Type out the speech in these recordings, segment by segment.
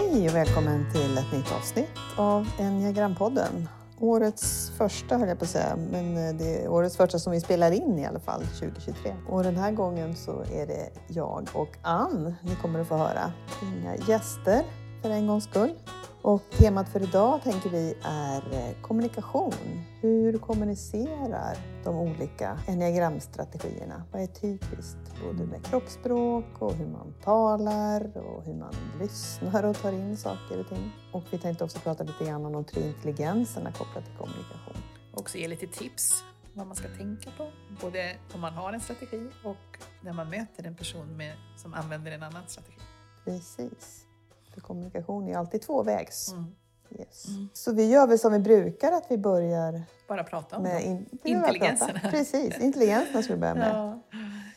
Hej och välkommen till ett nytt avsnitt av Enneagrampodden. Årets första höll jag på att säga, men eh, det är årets första som vi spelar in i alla fall 2023. Och den här gången så är det jag och Ann ni kommer att få höra. Inga gäster för en gångs skull. Och temat för idag tänker vi är eh, kommunikation. Hur kommunicerar de olika enneagramstrategierna? Vad är typiskt både med kroppsspråk och hur man talar och hur man lyssnar och tar in saker och ting. Och vi tänkte också prata lite grann om de tre intelligenserna kopplat till kommunikation. Också ge lite tips vad man ska tänka på, både om man har en strategi och när man möter en person med, som använder en annan strategi. Precis. För kommunikation är alltid tvåvägs. Mm. Yes. Så vi gör väl som vi brukar, att vi börjar Bara prata om med in, Intelligenserna. prata. Precis, intelligenserna ska vi börja med. Ja.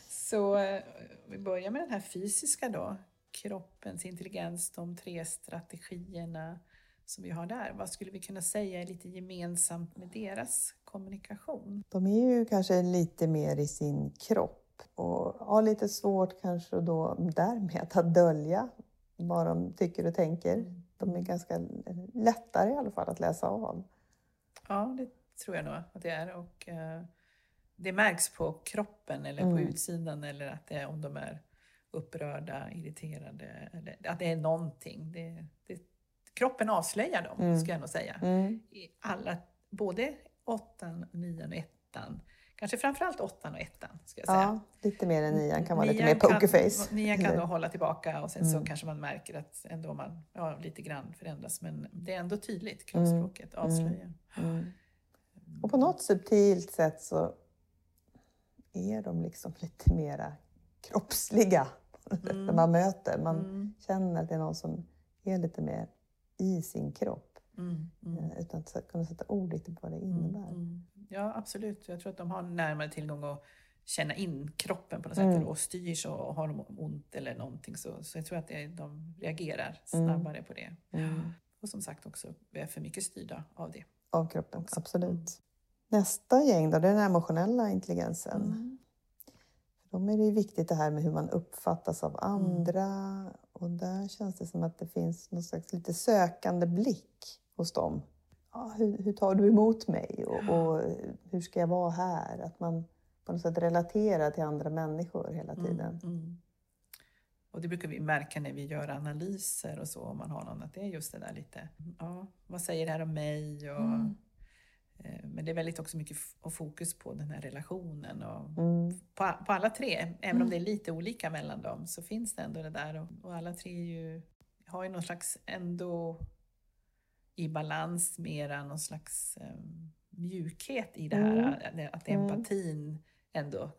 Så eh, vi börjar med den här fysiska då. Kroppens intelligens, de tre strategierna som vi har där. Vad skulle vi kunna säga är lite gemensamt med deras kommunikation? De är ju kanske lite mer i sin kropp och har lite svårt kanske då därmed att dölja vad de tycker och tänker. De är ganska lättare i alla fall att läsa av. Ja, det tror jag nog att det är. Och, eh, det märks på kroppen eller på Mm. utsidan eller att det om de är upprörda, irriterade. Eller, att det är någonting. Det, det, kroppen avslöjar dem, Mm. ska jag nog säga. Mm. I alla, både åttan, nian och ettan. Kanske framförallt åttan och ettan, ska jag säga. Ja, lite mer än nian kan vara lite Nian mer pokerface. Kan, nian kan då hålla tillbaka och sen så Mm. kanske man märker att ändå man ja, lite grann förändras. Men det är ändå tydligt, kroppsspråket avslöjar. Mm. Och på något subtilt sätt så är de liksom lite mera kroppsliga när man möter. Man Mm. känner att det är någon som är lite mer i sin kropp Mm. Mm. eh, utan att kunna sätta ord riktigt på vad det innebär. Mm. Ja, absolut. Jag tror att de har närmare tillgång att känna in kroppen på något Mm. sätt och styr så och har de ont eller någonting så, så jag tror att det, de reagerar Mm. snabbare på det. Mm. Och som sagt också är för mycket styrda av det. Av kroppen, Också. absolut. Mm. Nästa gäng då, det är den emotionella intelligensen. Mm. För dem är det viktigt det här med hur man uppfattas Mm. av andra. Och där känns det som att det finns någon slags lite sökande blick hos dem. Ja, hur, hur tar du emot mig? Och, och hur ska jag vara här? Att man på något sätt relaterar till andra människor hela tiden. Mm, mm. Och det brukar vi märka när vi gör analyser och så, om man har någon, att det är just det där lite, ja, vad säger det här om mig? Och, Mm. eh, Men det är väldigt också mycket fokus på den här relationen. Och Mm. på, på alla tre, även om det är lite olika mellan dem, så finns det ändå det där. Och, och alla tre ju, har ju någon slags ändå i balans mera någon slags um, mjukhet i det här. Mm. Att Mm. empatin ändå,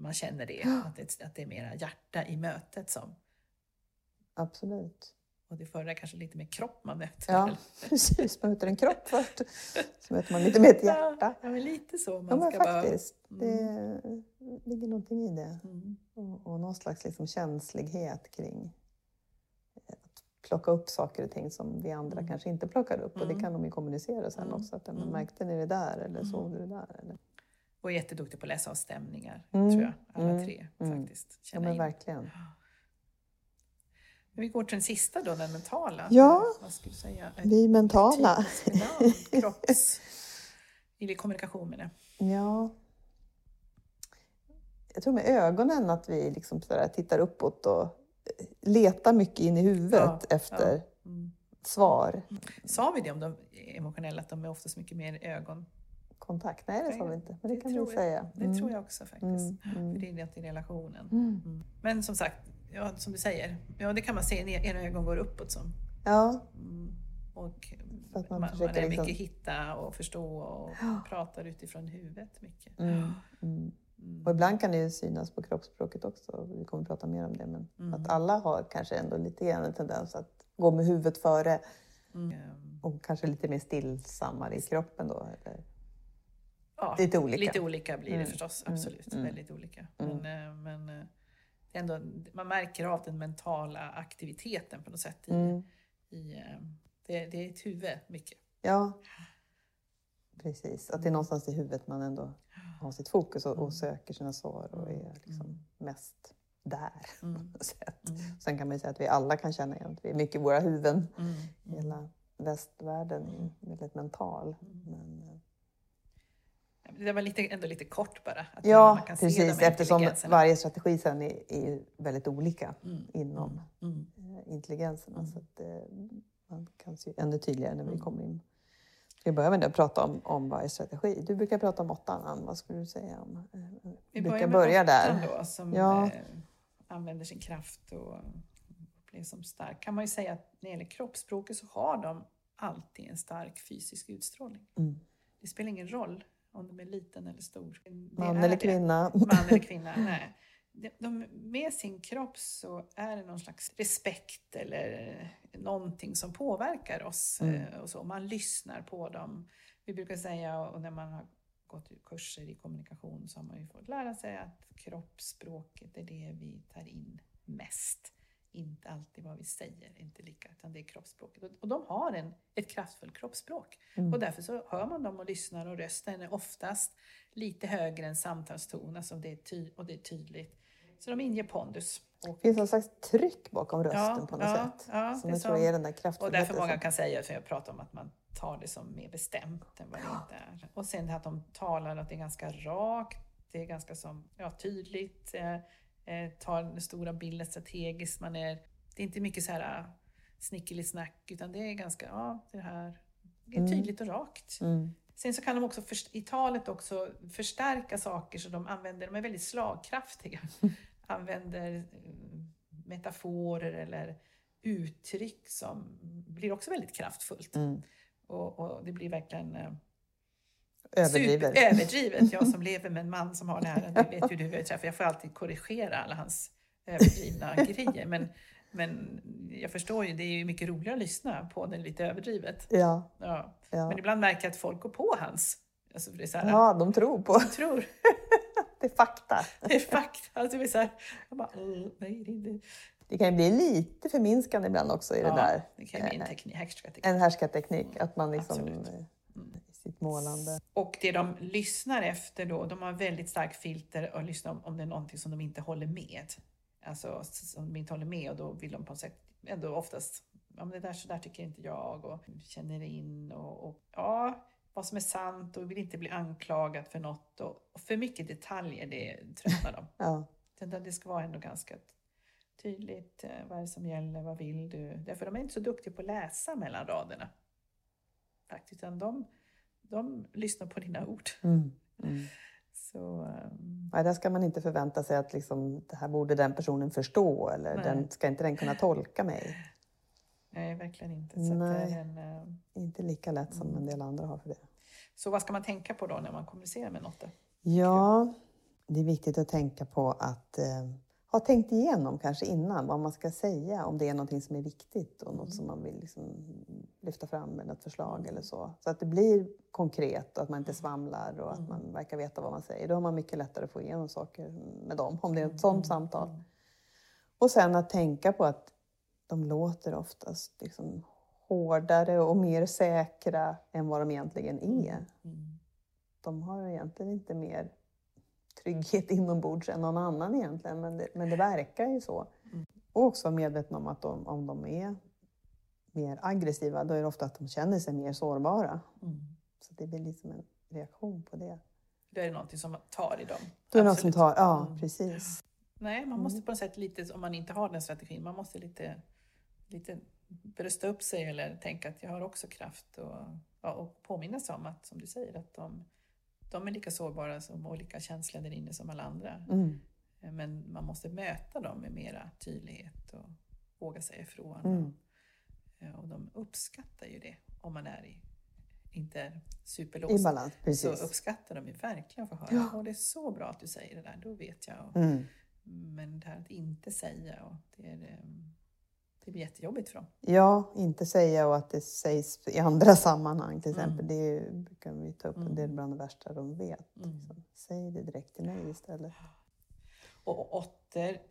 man känner det. Att det, att det är mera hjärta i mötet som. Absolut. Och det förra kanske lite mer kropp man möter. Ja, precis. Man möter en kropp först. Så möter man lite mer ett hjärta. Ja, men lite så. Man Ja, ska bara- faktiskt. Det Mm. ligger någonting i det. Mm. Och, och någon slags liksom känslighet kring plocka upp saker och ting som vi andra Mm. kanske inte plockar upp. Och det Mm. kan de ju kommunicera sen Mm. också. Att, Mm. mm. Märkte ni det där? Eller Mm. såg du det där? Eller? Och är jätteduktig på att läsa av stämningar, Mm. tror jag. Alla Mm. tre Mm. faktiskt. Ja, Känna men in. verkligen. Men vi går till den sista då, den mentala. Ja. Vad skulle säga? Vi mentala. Kropps... Eller kommunikation menar jag. Ja. Jag tror med ögonen att vi liksom tittar uppåt och letar mycket in i huvudet Ja, efter ja. Mm. svar. Sa vi det om de emotionella, att de är oftast mycket mer ögon? Kontakt? Nej, det sa vi inte. Men det, Det kan vi säga. Det tror jag också faktiskt. Mm, mm. För det är något i relationen. Mm. Mm. Men som sagt, ja, som du säger, ja, det kan man se, era ögon går uppåt som. Ja, Mm. Och man man, man, är liksom- mycket hitta och förstå och Ja. pratar utifrån huvudet mycket. Mm. Och ibland kan det ju synas på kroppsspråket också. Vi kommer att prata mer om det. Men Mm. att alla har kanske ändå lite grann en tendens att gå med huvudet före Mm. Ehm, och kanske lite mer stillsammare i kroppen då. Eller? Ja, Lite olika. Lite olika blir det Mm, förstås, mm, absolut. Väldigt olika. Men, eh, men eh, ändå, man märker av den mentala aktiviteten på något sätt. I, i, eh, det, det är ett huvud mycket. Ja, precis. Att det är någonstans i huvudet man ändå har sitt fokus och, och söker sina svar och är liksom Mm. mest där. Mm. sätt. Mm. Sen kan man ju säga att vi alla kan känna igen att vi är mycket i våra huvuden. Mm. Hela västvärlden är väldigt mental. Mm. Men, eh, Det var lite, ändå lite kort bara. Att ja, man kan se precis. här Eftersom varje strategi sen är, är väldigt olika Mm. inom Mm. eh, intelligenserna. Mm. Så att, eh, man kan se ännu tydligare när vi Mm. kommer in. Vi det och prata om, om varje strategi? Du brukar prata om åttan, Ann. Vad skulle du säga? Om, eh, Vi brukar börja där. Då, som Ja. eh, använder sin kraft och upplevs som stark. Kan man ju säga att när det gäller kroppsspråket så har de alltid en stark fysisk utstrålning. Mm. Det spelar ingen roll om de är liten eller stor. Det Man är eller det. kvinna. Man eller kvinna, nej. De, de, med sin kropp så är det någon slags respekt eller någonting som påverkar oss. Mm. eh, Och så. Man lyssnar på dem. Vi brukar säga, och när man har gått kurser i kommunikation så har man ju fått lära sig att kroppsspråket är det vi tar in mest. Inte alltid vad vi säger, inte lika, utan det är kroppsspråket. Och- Och de har en, ett kraftfullt kroppsspråk. Mm. Och därför så hör man dem och lyssnar och rösten är oftast lite högre än samtalston, alltså det är ty- och det är tydligt. Så de inger pondus. Och, Det finns någon slags tryck bakom rösten Ja, på något ja, sätt. ja, som jag tror som- är den där och kraftfullheten. därför många kan säga, för jag pratar om att man tar det som mer bestämt än vad det inte är. Och sen att de talar att det är ganska rakt, det är ganska som, ja, tydligt, eh, tar den stora bilden strategiskt. Man är, det är inte mycket så här snickelisnack, utan det är ganska, ja, det här det är Mm. tydligt och rakt. Mm. Sen så kan de också i talet också förstärka saker så de använder, de är väldigt slagkraftiga. använder eh, metaforer eller uttryck som blir också väldigt kraftfullt. Mm. Och, och det blir verkligen eh, Överdrivet. överdrivet. Jag som lever med en man som har det här, det vet ju du hur jag träffar. Jag får alltid korrigera alla hans överdrivna grejer. Men, men jag förstår ju, det är ju mycket roligare att lyssna på den lite överdrivet. Ja, Ja. ja. Men ibland märker jag att folk går på hans. Alltså det är så här, ja, de tror på jag tror det är fakta. det är fakta. Alltså det är så här, jag bara, "Åh, nej, det inte... Det kan ju bli lite förminskande ibland också i det där. det kan ju bli en Eh, teknik, härskarteknik. En härskarteknik, att man liksom Absolut. Sitt målande. Och det de lyssnar efter då, de har väldigt stark filter och lyssnar om, det är någonting som de inte håller med. Alltså som de inte håller med och då vill de på något sätt ändå oftast, ja men det där så där tycker inte jag och känner in och, och ja, vad som är sant och vill inte bli anklagad för något och, och för mycket detaljer, det tröttnar de. Ja. Det ska vara ändå ganska tydligt, eh, vad är det som gäller, vad vill du? Därför de är inte så duktiga på att läsa mellan raderna. Faktiskt, utan de, de lyssnar på dina ord. Mm. Mm. Så, ehm, Nej, där ska man inte förvänta sig att liksom, det här borde den personen förstå eller Nej. den, ska inte den kunna tolka mig. nej, verkligen inte. Så, Nej. är en, eh, Inte lika lätt som Mm. en del andra har för det. så vad ska man tänka på då när man kommunicerar med något? Ja, det är viktigt att tänka på att eh, ha tänkt igenom kanske innan vad man ska säga om det är någonting som är viktigt och något Mm. som man vill liksom lyfta fram med något förslag eller så. Så att det blir konkret och att man inte svamlar och att Mm. man verkar veta vad man säger. Då har man mycket lättare att få igenom saker med dem, om det är ett sådant Mm. samtal. Mm. Och sen att tänka på att de låter oftast liksom hårdare och mer säkra än vad de egentligen är. Mm. De har egentligen inte mer trygghet inombords än någon annan egentligen, men det, men det verkar ju så. Mm. Och också vara medveten om att de, om de är mer aggressiva, då är det ofta att de känner sig mer sårbara. Mm. Så det blir liksom en reaktion på det. Då är det någonting som tar i dem. Då är det någon som tar, ja Mm. precis. Nej, man Mm. måste på något sätt lite, om man inte har den strategin, man måste lite, lite brösta upp sig eller tänka att jag har också kraft och, och påminna sig om att, som du säger, att de, de är lika sårbara som, och lika känsliga där inne som alla andra. Mm. Men man måste möta dem med mera tydlighet och våga säga ifrån. Mm. Och, och de uppskattar ju det om man är i, inte är I superlåst. balans, Så precis. uppskattar de ju verkligen att få höra. Ja. Åh, det är så bra att du säger det där, då vet jag. Och, Mm. men det här att inte säga, och det, är, ehm, det blir jättejobbigt för dem. Ja, inte säga och att det sägs i andra sammanhang till exempel. Mm. Det brukar vi ta upp, Mm. det är bland det värsta de vet. Mm. Liksom. Säg det direkt till mig istället. Och åtter,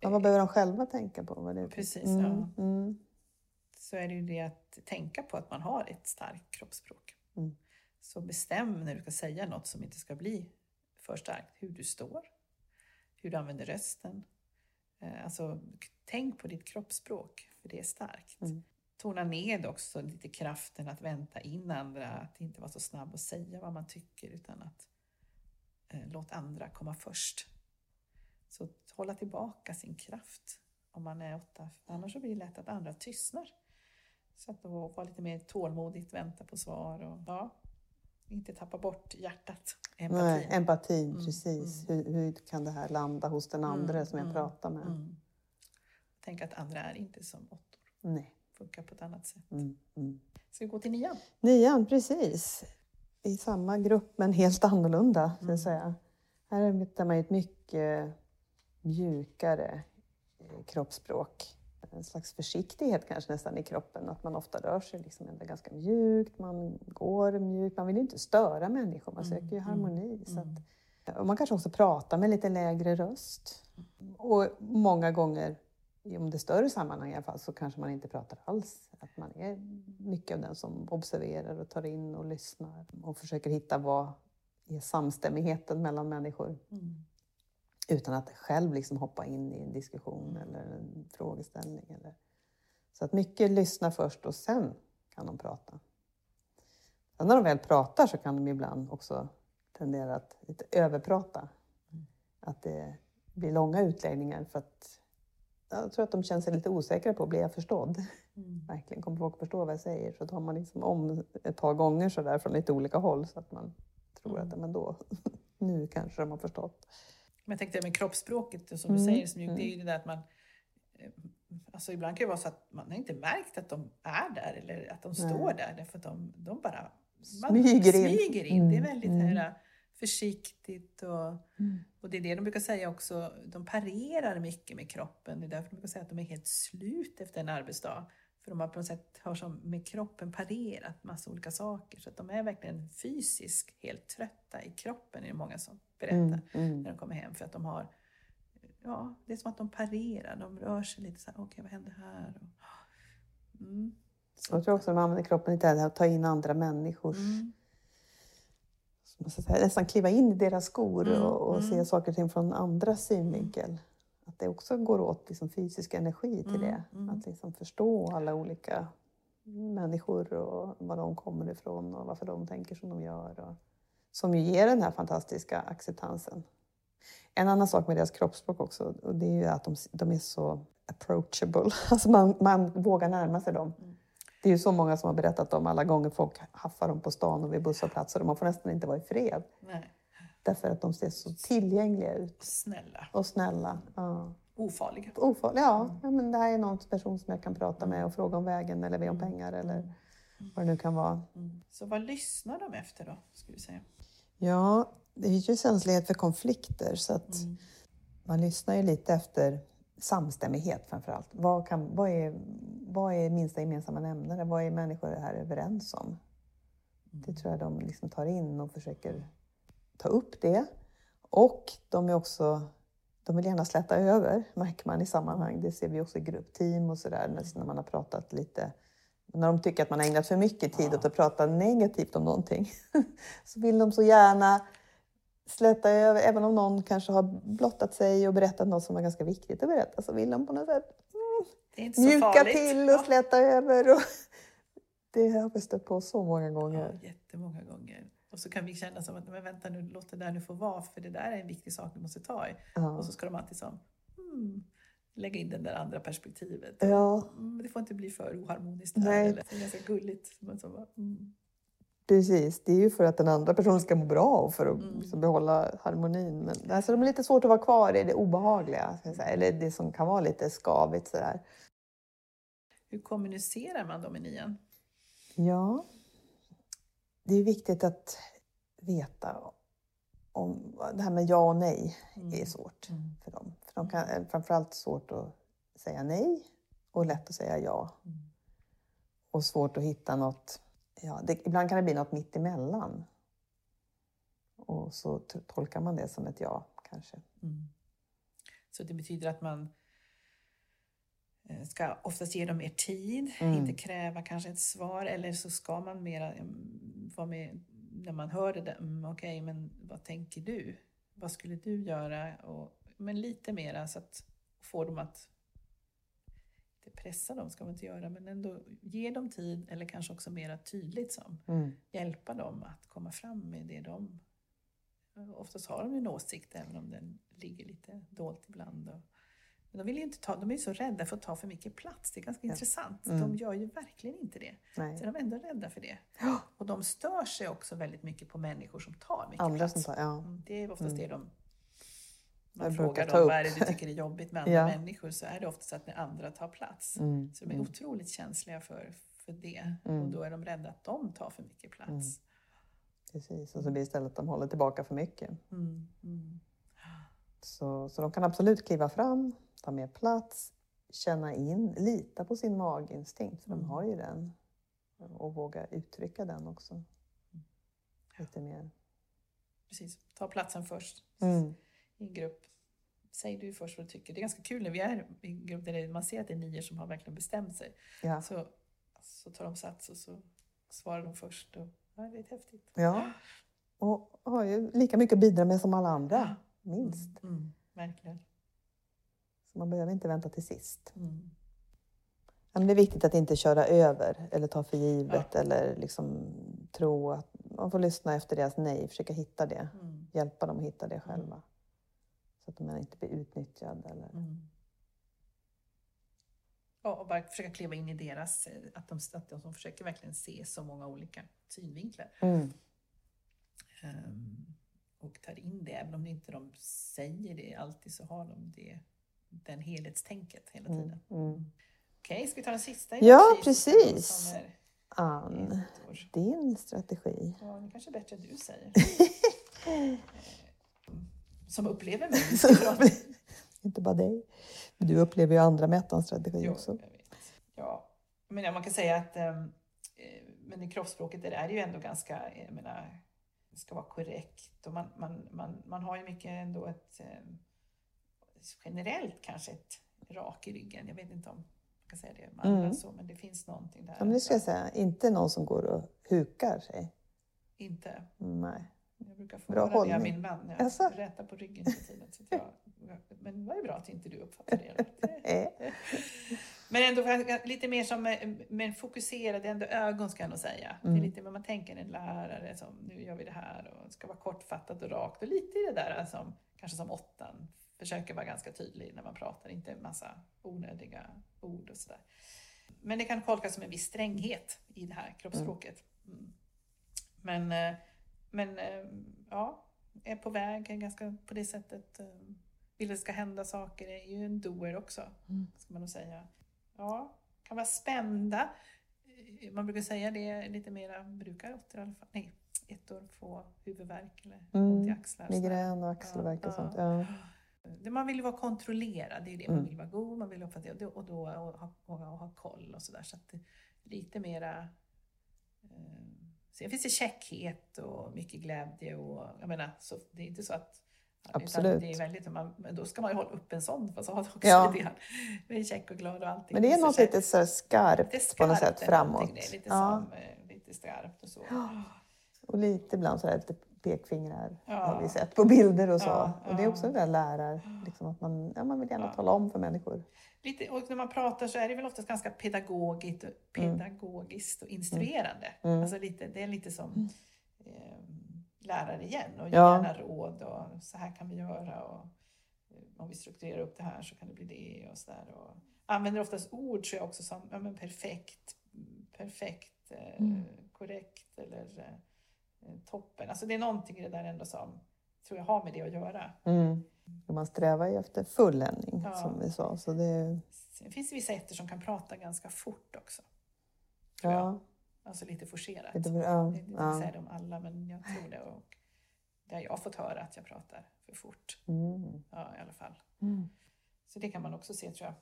Ja, vad behöver de själva tänka på? Vad det är? Precis, mm. ja. Mm. så är det ju det att tänka på att man har ett starkt kroppsspråk. Mm. Så bestäm när du ska säga något som inte ska bli för starkt, hur du står, hur du använder rösten, Eh, alltså, tänk på ditt kroppsspråk, för det är starkt. Mm. Tona ned också lite kraften att vänta in andra, att inte vara så snabb att säga vad man tycker utan att eh, låt andra komma först. Så hålla tillbaka sin kraft om man är åtta, annars så blir det lätt att andra tystnar. Så att då vara lite mer tålmodigt, vänta på svar och ja, inte tappa bort hjärtat. Empatin. Nej, empatin, Mm, precis. Hur, hur kan det här landa hos den andra Mm, som jag mm, pratar med? Mm. Tänk att andra är inte som åttor, Nej. funkar på ett annat sätt. Mm, mm. Ska vi gå till nian? Nian, precis. I samma grupp men helt annorlunda, Mm. jag säga. Här hittar man ett mycket mjukare eh, kroppsspråk. En slags försiktighet kanske nästan i kroppen, att man ofta rör sig liksom ganska mjukt, man går mjukt, man vill inte störa människor, man Mm, söker ju mm, harmoni. Så mm. att, och man kanske också pratar med lite lägre röst. Och många gånger, om det större sammanhang i alla fall, så kanske man inte pratar alls. Att man är mycket av den som observerar och tar in och lyssnar och försöker hitta vad är samstämmigheten mellan människor Mm. utan att själv liksom hoppa in i en diskussion eller en frågeställning. Eller... Så att mycket lyssna först och sen kan de prata. Sen när de väl pratar så kan de ibland också tendera att lite överprata. Mm. Att det blir långa utläggningar för att jag tror att de känner sig lite osäkra på, blir jag förstådd? Mm. Verkligen, kommer folk förstå vad jag säger? Så tar man liksom om ett par gånger så där från lite olika håll så att man tror Mm. att men då, nu kanske de har förstått. Men jag tänkte med kroppsspråket, som Mm, du säger, så mjukt, mm. det är ju det där att man... eh, Alltså ibland kan det vara så att man har inte märkt att de är där eller att de Nej. står där, därför att de, de bara Smyger in. smyger in. Det är Mm, väldigt mm. här, försiktigt och, och det är det de brukar säga också, de parerar mycket med kroppen. Det är därför de brukar säga att de är helt slut efter en arbetsdag. För de har på något sätt har som med kroppen parerat massa olika saker. Så att de är verkligen fysiskt helt trötta i kroppen, är det många som berättar Mm, mm. när de kommer hem. För att de har, ja, det är som att de parerar, de rör sig lite så här, okej vad händer här? Och, mm. Jag tror också att de använder kroppen lite att ta in andra människors... Mm. ska säga, nästan kliva in i deras skor Mm, och, och se mm. saker och ting från andras synvinkel. Att det också går åt liksom fysisk energi till Mm, det. mm. Att liksom förstå alla olika människor och var de kommer ifrån och varför de tänker som de gör. Och, som ju ger den här fantastiska acceptansen. En annan sak med deras kroppsspråk också, och det är ju att de, de är så approachable. Alltså man, man vågar närma sig dem. Mm. Det är ju så många som har berättat om alla gånger folk haffar dem på stan och vid busshållplatser och man får nästan inte vara i fred. Nej. Därför att de ser så tillgängliga ut Snälla, och snälla. Ja. ofarliga. Ofarliga, ja. ja men det här är någon person som jag kan prata med och fråga om vägen eller be om pengar eller vad det nu kan vara. Mm. Så vad lyssnar de efter då, skulle vi säga? Ja, det är ju känslighet för konflikter så att Mm. man lyssnar ju lite efter samstämmighet framför allt. Vad, kan, vad, är, vad är minsta gemensamma nämnare? Vad är människor här överens om? Det tror jag de liksom tar in och försöker ta upp det. Och de är också de vill gärna släta över, märker man i sammanhang. Det ser vi också i gruppteam och sådär, när man har pratat lite. När de tycker att man har ägnat för mycket tid åt att prata negativt om någonting så vill de så gärna släta över, även om någon kanske har blottat sig och berättat något som var ganska viktigt att berätta, så vill de på något sätt så mjuka farligt. till och släta över. Och det har vi stött på så många Ja, gånger. ja, jättemånga gånger. Och så kan vi känna som att, men vänta nu, låt det där nu få vara, för det där är en viktig sak du måste ta i. Ja. Och så ska de alltid som, hmm, lägga in det där andra perspektivet. Ja, Mm, det får inte bli för oharmoniskt här. Nej. Eller, det är ganska gulligt. Men så bara, mm. Precis. Det är ju för att den andra personen ska må bra och för att Mm. behålla harmonin. Men alltså, de är lite svårt att vara kvar i det obehagliga, eller det som kan vara lite skavigt. Sådär. Hur kommunicerar man då med nian? Ja, det är viktigt att veta om det här med ja och nej är svårt Mm. för dem. För de kan, är framförallt svårt att säga nej och lätt att säga ja. Mm. Och svårt att hitta något, ja, det, ibland kan det bli något mitt emellan. Och så tolkar man det som ett ja, kanske. Mm. Så det betyder att man eh, ska oftast ge dem mer tid, Mm. inte kräva kanske ett svar. Eller så ska man mera mm, vara med när man hör det där. Mm, Okej, men vad tänker du? Vad skulle du göra? Och, men lite mera så att få dem att inte pressa dem ska man inte göra, men ändå ge dem tid eller kanske också mera tydligt som Mm. hjälpa dem att komma fram med det de... Oftast har de ju en åsikt även om den ligger lite dolt ibland. Och, men de, vill inte ta, de är ju så rädda för att ta för mycket plats. Det är ganska Ja. intressant. Mm. De gör ju verkligen inte det. Nej. Så de är ändå rädda för det. Och de stör sig också väldigt mycket på människor som tar mycket Andra plats. som tar, ja. Mm, Det är oftast Mm. det de... Man frågar dem vad är det du tycker är jobbigt med andra Ja. människor så är det oftast att när andra tar plats. Mm. Så de är Mm. otroligt känsliga för, för det. Mm. Och då är de rädda att de tar för mycket plats. Mm. Precis, och så blir det istället att de håller tillbaka för mycket. Mm. Så, så de kan absolut kliva fram, ta mer plats, känna in, lita på sin maginstinkt, för de har ju den. Och våga uttrycka den också. Lite mer. Precis, ta platsen först. I grupp. Säg du först vad du tycker. Det är ganska kul när vi är i grupp där man ser att det är nior som har verkligen bestämt sig. Ja. Så, så tar de sats och så svarar de först. Och, ja, det är häftigt. ja. Och har ju lika mycket att bidra med som alla andra, minst. Mm, mm, verkligen. Så man behöver inte vänta till sist. Mm. Ja, men det är viktigt att inte köra över eller ta för givet Ja. eller liksom tro att man får lyssna efter deras nej, försöka hitta det. Mm. Hjälpa dem att hitta det själva. Så att man inte blir utnyttjad. Eller... Mm. Ja, och bara försöka kliva in i deras, eh, att de, att de försöker verkligen se så många olika synvinklar. Mm. Ehm, och tar in det, även om inte de säger det alltid så har de det, den helhetstänket hela Mm. tiden. Mm. Okej, ska vi ta den sista? Ja, precis. Som Ann, din strategi? Ja, det kanske är bättre att du säger. Som upplever mig inte bara dig. Men du upplever ju andra med ettans strategi Jo, också. Ja, men ja, man kan säga att ehm, eh, men i kroppsspråket där är det ju ändå ganska, jag menar, det ska vara korrekt och man, man, man, man har ju mycket ändå ett ehm, generellt kanske ett rak i ryggen. Jag vet inte om man kan säga det alla Mm. så, men det finns någonting där. Ja, men det ska jag säga, inte någon som går och hukar sig. Inte. Nej. Jag brukar få Bra höra det av hållning. min man. Jag Jaså? rätar på ryggen hela tiden. Så att jag, men vad är bra att inte du uppfattar det. Eh, Men ändå lite mer som, eh, men fokuserad, ändå ögon ska jag nog säga. Det Mm. är lite vad man tänker en lärare som, nu gör vi det här och det ska vara kortfattat och rakt. Och lite i det där som, kanske som åttan, försöker vara ganska tydlig när man pratar, inte en massa onödiga ord och sådär. Men det kan tolkas som en viss stränghet i det här kroppsspråket. Mm. Men, eh, men eh, ja, är på väg, är ganska på det sättet. eh, Vill det ska hända saker, är ju en doer också, Mm. ska man nog säga. Ja, kan vara spända. Eh, Man brukar säga det lite mera, brukar åttor i alla fall, nej, ettor få huvudvärk eller Mm, ont i axlar. sådär. Migrän och axelvärk och Ja, sånt. ja. Det Man vill ju vara kontrollerad, det är ju det man Mm. vill vara god, man vill uppfatta det och då och ha, och, ha- och koll och sådär. Så att lite mera... Eh, sen finns det käckhet och mycket glädje och jag menar, så det är inte så att Absolut. Det är väldigt, man, men då ska man ju hålla upp en sån fast ha också Ja. är käck och glad och allting. Men det är något sig. lite så skarpt, Lite på något skarpt sätt är framåt. Det, lite, ja. som, eh, lite skarpt och så. Och lite ibland så här lite pekfingrar Ja. har vi sett på bilder och så. Ja, Och det är ja. också det där lärar, liksom att man, ja, man vill gärna Ja. tala om för människor. Lite, och när man pratar så är det väl oftast ganska pedagogiskt, pedagogiskt och instruerande. Mm. Alltså lite, det är lite som eh, lärare igen och Ja. gärna råd och så här kan vi göra och eh, om vi strukturerar upp det här så kan det bli det och så där. Och använder oftast ord så jag också som ja, men perfekt, perfekt, eh, Mm. korrekt eller eh, toppen. Alltså det är någonting i det där ändå som tror jag har med det att göra. Mm. Man strävar ju efter fulländning Ja. som vi sa. Så det, Sen finns det vissa ettor som kan prata ganska fort också. tror jag. ja, Alltså lite forcerat. lite, Jag ja, inte jag ja. säger det om alla, men jag tror det. Och jag har fått höra att jag pratar för fort. Mm. Ja, i alla fall. Mm. Så det kan man också se tror jag.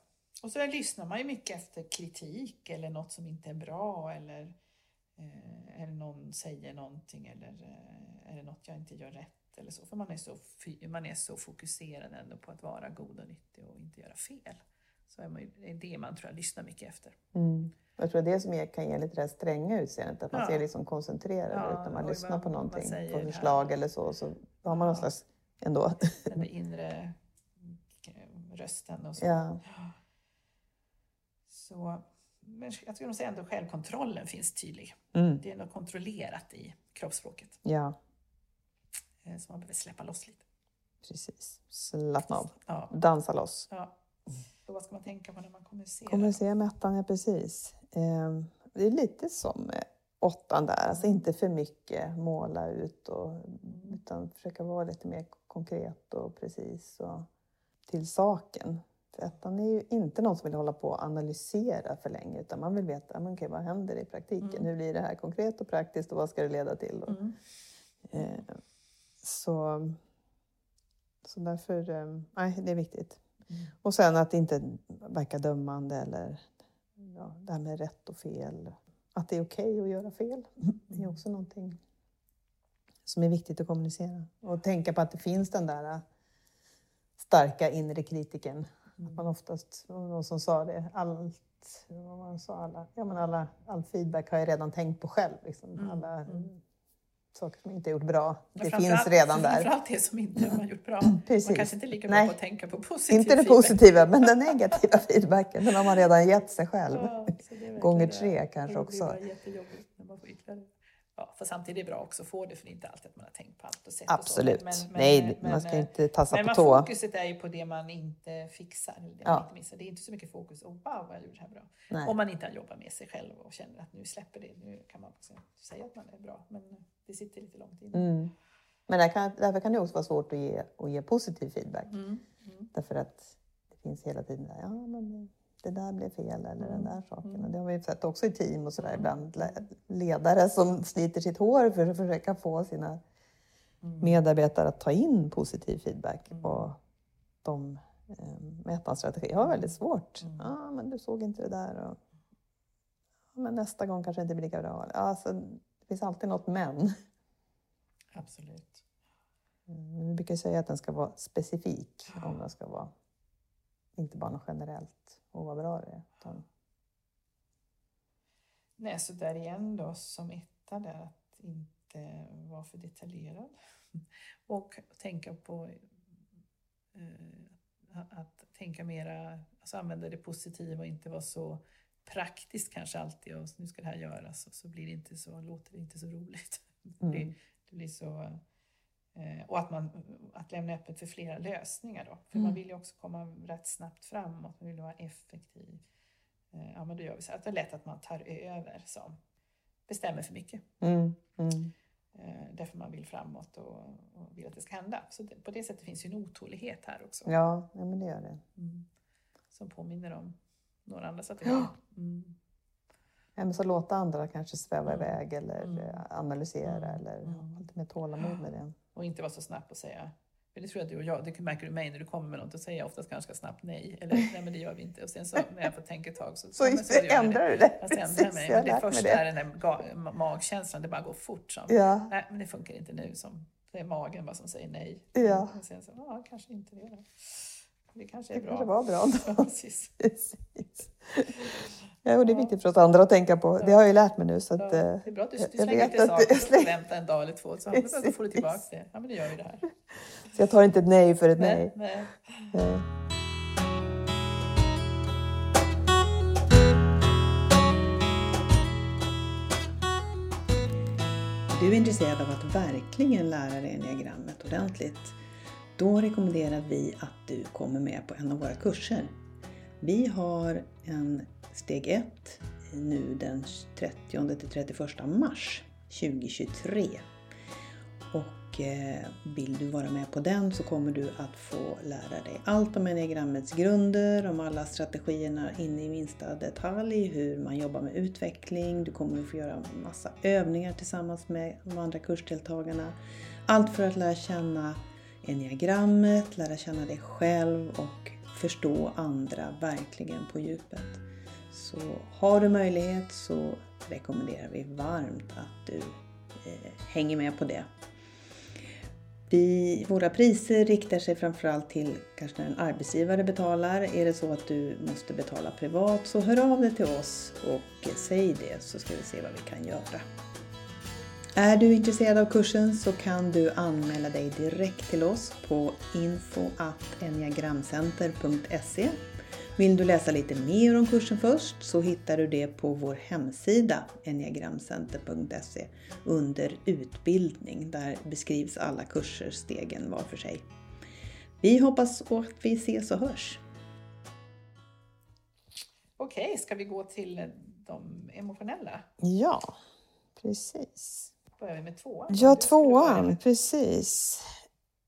Och så lyssnar man ju mycket efter kritik eller något som inte är bra eller, eh, eller någon säger någonting eller eh, är det något jag inte gör rätt eller så. För man är så, man är så fokuserad ändå på att vara god och nyttig och inte göra fel. Så är man, det är det man tror jag lyssnar mycket efter. Mm. Jag tror det som är, kan ge lite det här stränga utseendet, att man Ja. ser det som koncentrerad Ja, utan man oj, lyssnar vad- på någonting, på det förslag eller så, så har man någon Ja. slags ändå. Den inre rösten och så. Ja. så men jag skulle nog säga ändå självkontrollen finns tydlig. Mm. Det är något kontrollerat i kroppsspråket. ja, Så man behöver släppa loss lite. precis. Slappna av. Ja, Dansa loss. ja. Så vad ska man tänka på när man kommunicerar? Kommunicera med ettan, ja precis. Eh, det är lite som med åttan där, alltså inte för mycket måla ut och, utan försöka vara lite mer konkret och precis och till saken. För ettan är ju inte någon som vill hålla på och analysera för länge utan man vill veta men okej, vad händer i praktiken. Mm. Hur blir det här konkret och praktiskt och vad ska det leda till? Och, Mm. eh, så, så därför, eh, nej, det är viktigt. Mm. Och sen att inte verka dömande eller ja, det här med rätt och fel. Att det är okej att göra fel. Det är också någonting som är viktigt att kommunicera. Och tänka på att det finns den där äh, starka inre kritiken. Att man oftast, det var någon som sa det, allt, vad man sa, alla, ja, men alla, all feedback har jag redan tänkt på själv. Liksom. Mm, Alla mm. Saker som inte har gjort bra, det finns redan där. Framförallt det som inte man gjort bra. Precis. Man kanske inte är lika bra på att tänka på positiv Inte det feedback. positiva, men den negativa feedbacken, den har man redan gett sig själv. Ja, det är Gånger det. tre kanske Det också. blir bara jättejobbigt när man får ytterligare. Ja, för samtidigt är det bra också att få det, för det är inte alltid att man har tänkt på allt och sett och så. Absolut. Men- men- Nej, men- man ska men- inte tassa Men på tå. fokuset är ju på det man inte fixar, det Ja. man inte missar. Det är inte så mycket fokus, oh, wow vad jag gjorde det här bra. Nej. Om man inte har jobbat med sig själv och känner att nu släpper det, nu kan man också säga att man är bra, men det sitter lite långt inne. Mm. Men där kan, därför kan det också vara svårt att ge, att ge positiv feedback. Mm. Mm. Därför att det finns hela tiden där, ja men det där blev fel eller den där saken. Mm. Och det har vi sett också i team och sådär ibland. le- Ledare som sliter sitt hår för att försöka få sina Mm. medarbetare att ta in positiv feedback. Mm. Och de eh, med ettans strategi har väldigt svårt. Mm. Ja, men du såg inte det där. Och, ja, men nästa gång kanske det inte blir lika bra. Alltså, det finns alltid något men. Absolut. Mm, Vi brukar säga att den ska vara specifik om den ska vara inte bara något generellt och vad bra det är. Utan, Nej, så där igen då som etta där att inte vara för detaljerad. Och tänka på eh, att tänka mera, alltså använda det positiva och inte vara så praktiskt kanske alltid och nu ska det här göras och så blir det inte så, låter det inte så roligt. Det, blir, mm. det blir så, och att, man, att lämna öppet för flera lösningar då. För Mm. man vill ju också komma rätt snabbt framåt, man vill vara effektiv. Eh, Ja men då gör vi så att det är lätt att man tar över som bestämmer för mycket. Mm, mm. Eh, Därför man vill framåt och, och vill att det ska hända. Så det, på det sättet finns ju en otålighet här också. Ja, ja, men det gör det. Mm. Som påminner om några andra strategier. Mm. Ja, men så låta andra kanske sväva Mm. iväg eller Mm. eh, analysera Mm. eller Mm. ha lite mer tålamod med det. Och inte vara så snabb och säga för det tror jag du och jag, det märker du mig när du kommer med något, då säger jag oftast ganska snabbt nej. Eller nej men det gör vi inte. Och sen så när jag får tänka ett tag så, Så, så det. ändrar du det. Ändrar Precis, mig. jag har Men det första det. är den där magkänslan, det bara går fort. Som, Ja, Nej, men det funkar inte nu. Som, det är magen bara som säger nej. Ja. Och sen så, ja, kanske inte det. Det kanske är det bra. kanske var bra Ja, precis. Precis. Ja, och det är viktigt för oss andra att tänka på. Det har jag ju lärt mig nu. Så Ja, att, det eh, är bra att du, jag du slänger att saker och slänger- vänta en dag eller två. Så, ja, då får du tillbaka det. Ja, men då gör vi det här. så jag tar inte ett nej för ett nej. nej. Eh, du är intresserad av att verkligen lära dig enneagrammet ordentligt, då rekommenderar vi att du kommer med på en av våra kurser. Vi har en steg 1 nu den 30 till 31 mars 2023. Och eh, vill du vara med på den så kommer du att få lära dig allt om enneagrammets grunder, om alla strategierna in i minsta detalj, hur man jobbar med utveckling. Du kommer att få göra massa övningar tillsammans med de andra kursdeltagarna. Allt för att lära känna enneagrammet, lära känna dig själv och förstå andra verkligen på djupet. Så har du möjlighet så rekommenderar vi varmt att du eh, hänger med på det. Vi, våra priser riktar sig framförallt till kanske när en arbetsgivare betalar. Är det så att du måste betala privat så hör av dig till oss och säg det så ska vi se vad vi kan göra. Är du intresserad av kursen så kan du anmäla dig direkt till oss på info.enneagramcenter.se Vill du läsa lite mer om kursen först så hittar du det på vår hemsida enneagramcenter.se under utbildning. Där beskrivs alla kurser stegen var för sig. Vi hoppas att vi ses och hörs. Okej, ska vi gå till de emotionella? Ja, precis. Börjar vi med tvåan? Ja, tvåan, precis.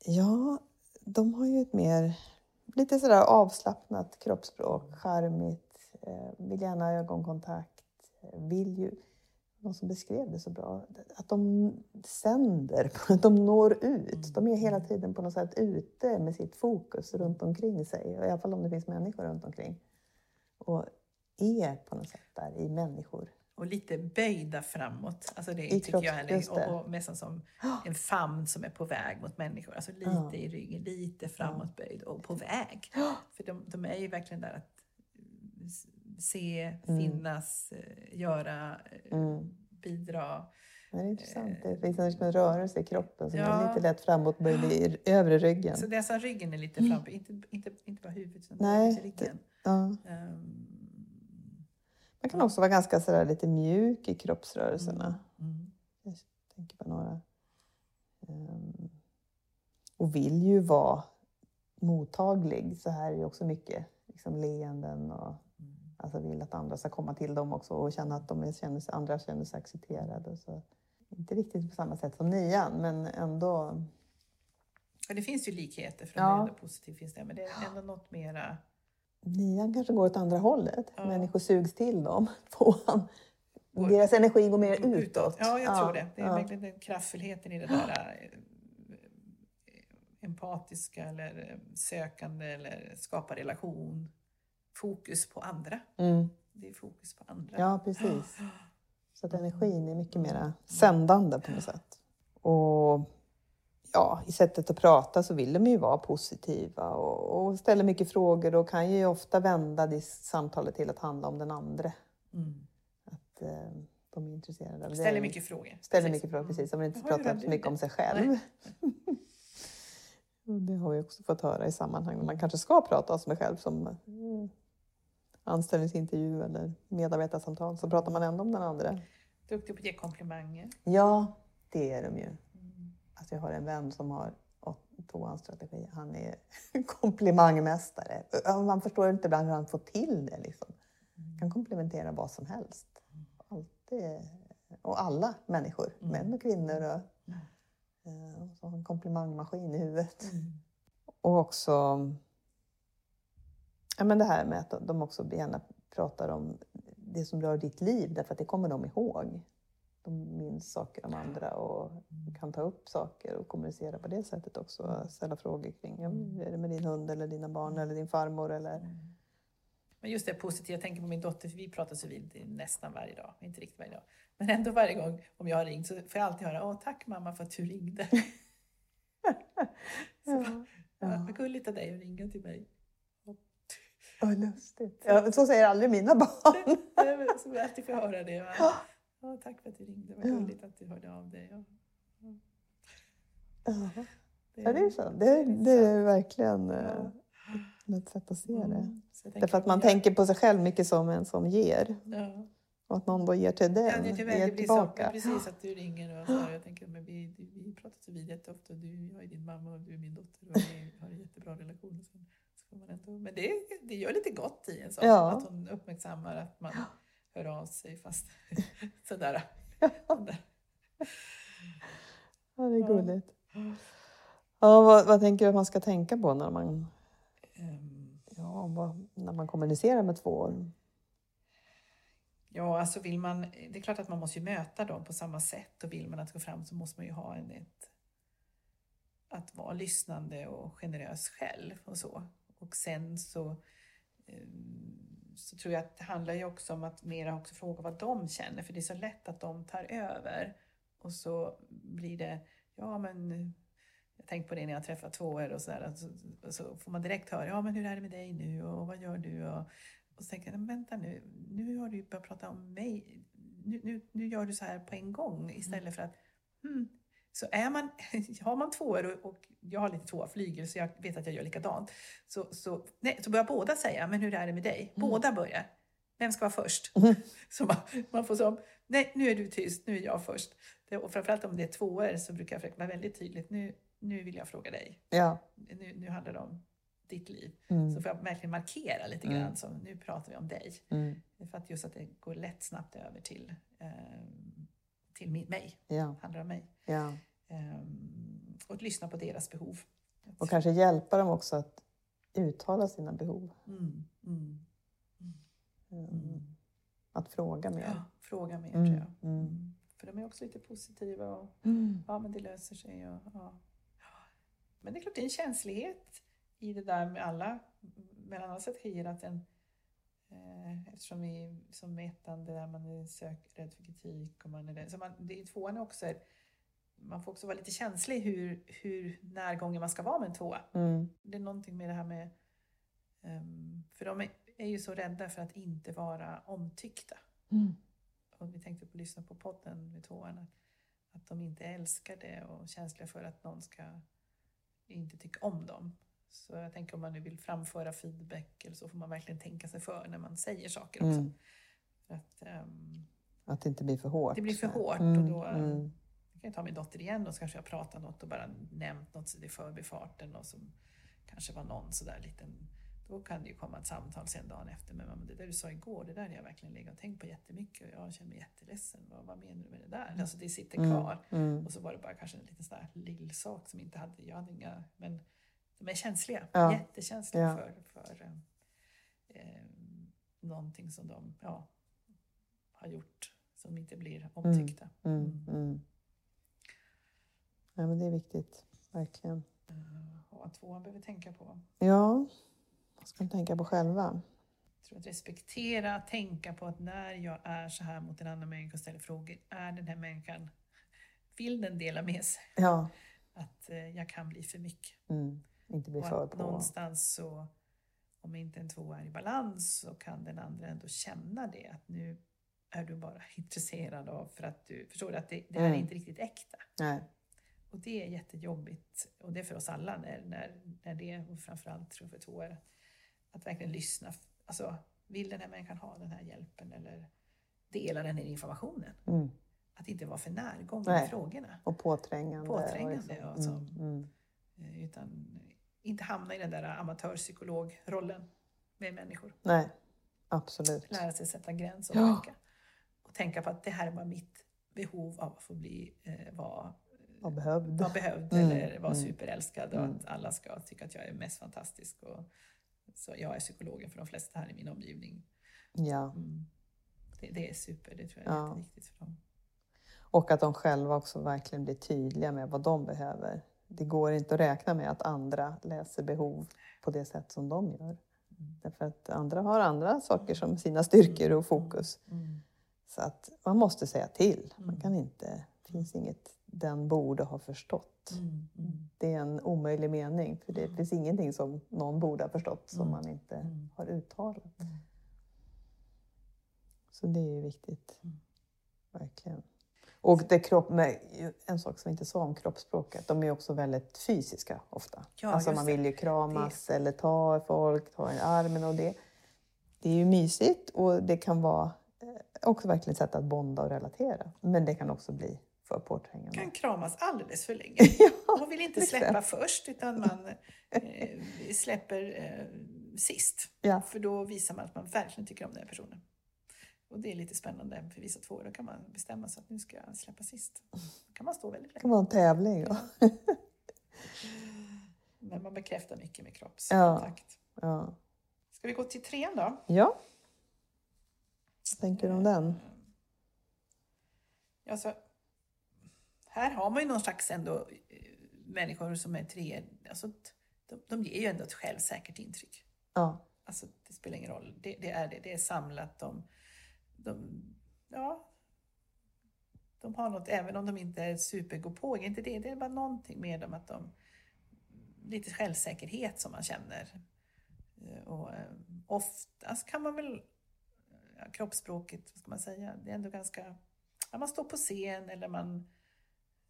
Ja, de har ju ett mer lite sådär avslappnat kroppsspråk, charmigt, eh, vill gärna ha ögonkontakt, eh, vill ju, någon som beskrev det så bra, att de sänder, att de når ut. De är hela tiden på något sätt ute med sitt fokus runt omkring sig, i alla fall om det finns människor runt omkring. Och är på något sätt där i människor. Och lite böjda framåt. Alltså det I tycker kropps- jag är det. och, och nästan som en famn som är på väg mot människor. Alltså lite Ja. i ryggen, lite framåtböjd och på väg. För de, de är ju verkligen där att eh, se, finnas, eh, göra, eh, Mm. bidra. Det är intressant. Det finns liksom en rörelse i kroppen som är Ja. lite lätt framåtböjd i övre ryggen. Så det är så ryggen är lite fram, inte, inte, inte bara huvudet utan Mm. Nej, ryggen. Ja. Ehm, Man kan också vara ganska sådär lite mjuk i kroppsrörelserna. mm. Jag tänker på några. Ehm, och vill ju vara mottaglig. Så här är ju också mycket liksom leenden och Mm. alltså vill att andra ska komma till dem också och känna att de är, känner sig, andra känner sig accepterade. Så, inte riktigt på samma sätt som nian, men ändå. Ja, det finns ju likheter, för Ja. de är ändå positivt finns det, men det är ändå något mera Nian kanske går åt andra hållet. Ja. Människor sugs till dem. Tvåan, deras energi går mer utåt. utåt. Ja, jag tror det. Det är ja. verkligen den kraftfullheten i det där eh, empatiska eller eh, sökande eller skapa relation. Fokus på andra. Mm. Det är fokus på andra. Ja, precis. Så att energin är mycket mer sändande på något sätt. Och ja, i sättet att prata så vill de ju vara positiva och, och ställer mycket frågor och kan ju ofta vända det samtalet till att handla om den andra. Mm. Att eh, de är intresserade av Ställer det. mycket frågor. Ställer Precis. mycket frågor, precis. De vill inte prata så mycket om sig själv. Det har vi också fått höra i sammanhang man kanske ska prata om sig själv som mm, anställningsintervju eller medarbetarsamtal så pratar man ändå om den andra. Duktig på att ge komplimanger. Ja, det är de ju. Mm. Alltså jag har en vän som har tvåans strategi. Han är komplimangmästare. Man förstår inte ibland hur han får till det. Liksom. Han kan komplimentera vad som helst. Alltid. Och alla människor, Mm. män och kvinnor. Och, Mm. eh, och så har en komplimangmaskin i huvudet. Mm. Och också ja, men det här med att de också gärna pratar om det som rör ditt liv därför att det kommer de ihåg. De minns saker om andra och kan ta upp saker och kommunicera på det sättet också. Ställa frågor kring, ja, hur är det med din hund eller dina barn eller din farmor eller... Men just det positiva, jag tänker på min dotter, för vi pratar så vid nästan varje dag. Inte riktigt varje dag. Men ändå varje gång om jag har ringt så får jag alltid höra Åh, tack mamma för att du ringde. så, ja. Vad gulligt av dig att ringa till mig. Vad lustigt. Ja, så säger aldrig mina barn. Nej, men Så jag alltid får höra det. Va? Ja, tack för att du ringde, vad Ja. gulligt att du hörde av dig. Ja. Ja, Ja, det är så. Det, det är verkligen eh, ett sätt att se det. Mm. Så tänker Därför att man jag- tänker på sig själv mycket som en som ger. Ja. Och att någon då ger till Ja, den, det, tyvärr, ger det blir så, tillbaka. precis att du ringer och så jag tänker men vi, du, vi pratar så vid jätteofta du, jag är din mamma och du är min dotter och vi har en jättebra relation. Så får man ändå, men det, det gör lite gott i en sån, Ja. att hon uppmärksammar att man hör av sig fast sådär. sådär. Ja, det är gulligt. Ja, vad, vad tänker du att man ska tänka på när man, Ehm, ja, vad, när man kommunicerar med två år? Ja, alltså vill man, det är klart att man måste ju möta dem på samma sätt och vill man att gå fram så måste man ju ha en, ett, att vara lyssnande och generös själv och så. Och sen så, eh, så tror jag att det handlar ju också om att mera också fråga vad de känner, för det är så lätt att de tar över och så blir det, ja men jag tänkte på det när jag träffar tvåor och sådär, så, så får man direkt höra, ja men hur är det med dig nu och vad gör du? Och, och så tänker jag, vänta nu, nu har du börjat prata om mig. Nu, nu, nu gör du så här på en gång istället för att Mm. Så är man, har man tvåor och, och jag har lite tvåa flygel så jag vet att jag gör likadant. Så, så, nej, så börjar båda säga, men hur är det med dig? Mm. Båda börjar. Vem ska vara först? Mm. Så man, man får som, nej nu är du tyst, nu är jag först. Det, och framförallt om det är tvåor så brukar jag försöka vara väldigt tydligt, nu, nu vill jag fråga dig. Ja. Nu, nu handlar det om ditt liv. Mm. Så får jag verkligen markera lite Mm. grann, så nu pratar vi om dig. Mm. För att just att det går lätt snabbt över till, eh, till mi- mig, Ja. handlar om mig. Ja. Ehm, och att lyssna på deras behov. Och kanske hjälpa dem också att uttala sina behov. Mm, mm. Mm. Att fråga mer. Ja, fråga mer Mm, tror jag. mm. Mm. För de är också lite positiva och ja men det löser sig. Och, ja. Men det är klart det är en känslighet i det där med alla, mellan alla strategier att en Eftersom vi som ettan, det där man är sök, rädd för kritik och man är rädd. Så man, det är tvåan också, man får också vara lite känslig hur, hur närgången man ska vara med en tvåa. Mm. Det är någonting med det här med... ehm, för de är, ju så rädda för att inte vara omtyckta. Mm. Och vi tänkte på att lyssna på podden med tvåan, att, att de inte älskar det och känsliga för att någon ska inte tycka om dem. Så jag tänker om man nu vill framföra feedback eller så får man verkligen tänka sig för när man säger saker också. Mm. Att, ehm, Att det inte blir för hårt. det blir för hårt Mm, och då mm. jag kan ta min dotter igen och så kanske jag pratat något och bara nämnt något i förbifarten och som kanske var någon sådär liten då kan det ju komma ett samtal sen dagen efter. Men mamma, det där du sa igår, det där har jag verkligen legat och tänkt på jättemycket och jag känner mig jätteledsen. Vad, vad menar du med det där? Alltså det sitter kvar. Mm. Mm. Och så var det bara kanske en liten sån där lill sak som inte hade, jag hade inga, men de är känsliga. Ja. Jättekänsliga Ja. för, för eh, eh, någonting som de ja, har gjort som inte blir omtyckta. Mm. Mm. Ja, men det är viktigt. Verkligen. Eh, och tvåan behöver tänka på. Ja, vad ska de tänka på själva? Jag tror att respektera, tänka på att när jag är så här mot en annan människa och ställer frågor, är den här människan, vill den dela med sig? Ja, Att eh, jag kan bli för mycket. mm. Inte bli Och för på. någonstans så, om inte en två är i balans, så kan den andra ändå känna det. Att nu är du bara intresserad av, för att du förstår att det, det här är Mm. inte riktigt äkta. Nej. Och det är jättejobbigt. Och det är för oss alla när, när, när det, och framförallt tror jag för tvåor, att, verkligen lyssna. Alltså, vill den här människan ha den här hjälpen eller dela den här informationen? Mm. Att inte vara för närgången i frågorna. Och påträngande. Påträngande, och alltså. Mm. Mm. Eh, Utan inte hamna i den där amatörpsykologrollen med människor. Nej, absolut. Lära sig sätta gräns och Ja. verka. Och tänka på att det här är bara mitt behov av att få bli, eh, vara, Vad behövd. vara behövd Mm, eller vara mm. superälskad och Mm. att alla ska tycka att jag är mest fantastisk. Och, så jag är psykologen för de flesta här i min omgivning. Ja. Mm. Det, det är super, det tror jag är Ja. jätteviktigt för dem. Och att de själva också verkligen blir tydliga med vad de behöver. Det går inte att räkna med att andra läser behov på det sätt som de gör. Mm. Därför att andra har andra saker som sina styrkor och fokus. Mm. Så att man måste säga till. Man Mm. kan inte, det finns inget den borde ha förstått. Mm. Mm. Det är en omöjlig mening. För det Mm. finns ingenting som någon borde ha förstått som Mm. man inte Mm. har uttalat. Mm. Så det är ju viktigt. Mm. Verkligen. Och det kropp, en sak som vi inte sa om kroppsspråket, de är också väldigt fysiska ofta. Ja, alltså man det. vill ju kramas eller ta folk, ta i armen och det. Det är ju mysigt och det kan vara eh, också verkligen ett sätt att bonda och relatera. Men det kan också bli för påträngande. kan kramas alldeles för länge. ja, Man vill inte släppa först utan man eh, släpper eh, sist. Ja. För då visar man att man verkligen tycker om den här personen. Och det är lite spännande för vissa två. Då kan man bestämma sig att nu ska jag släppa sist. Då kan man stå väldigt Det kan länge. vara en tävling. Ja. Men man bekräftar mycket med Ja. kroppskontakt. Ja. Ska vi gå till trean då? ja. Vad tänker du om den? Ja, så, här har man ju någon slags ändå eh, människor som är tre. Alltså, de, de ger ju ändå ett självsäkert intryck. Ja. Alltså, det spelar ingen roll. Det, det är det. Det är samlat. De, de, ja, de har något, även om de inte är supergåpåg. Inte det. Det är bara någonting med dem att de... Lite självsäkerhet som man känner. Eh, Och eh, oftast kan man väl... Ja, kroppsspråket, vad ska man säga? Det är ändå ganska... Ja, man står på scen eller man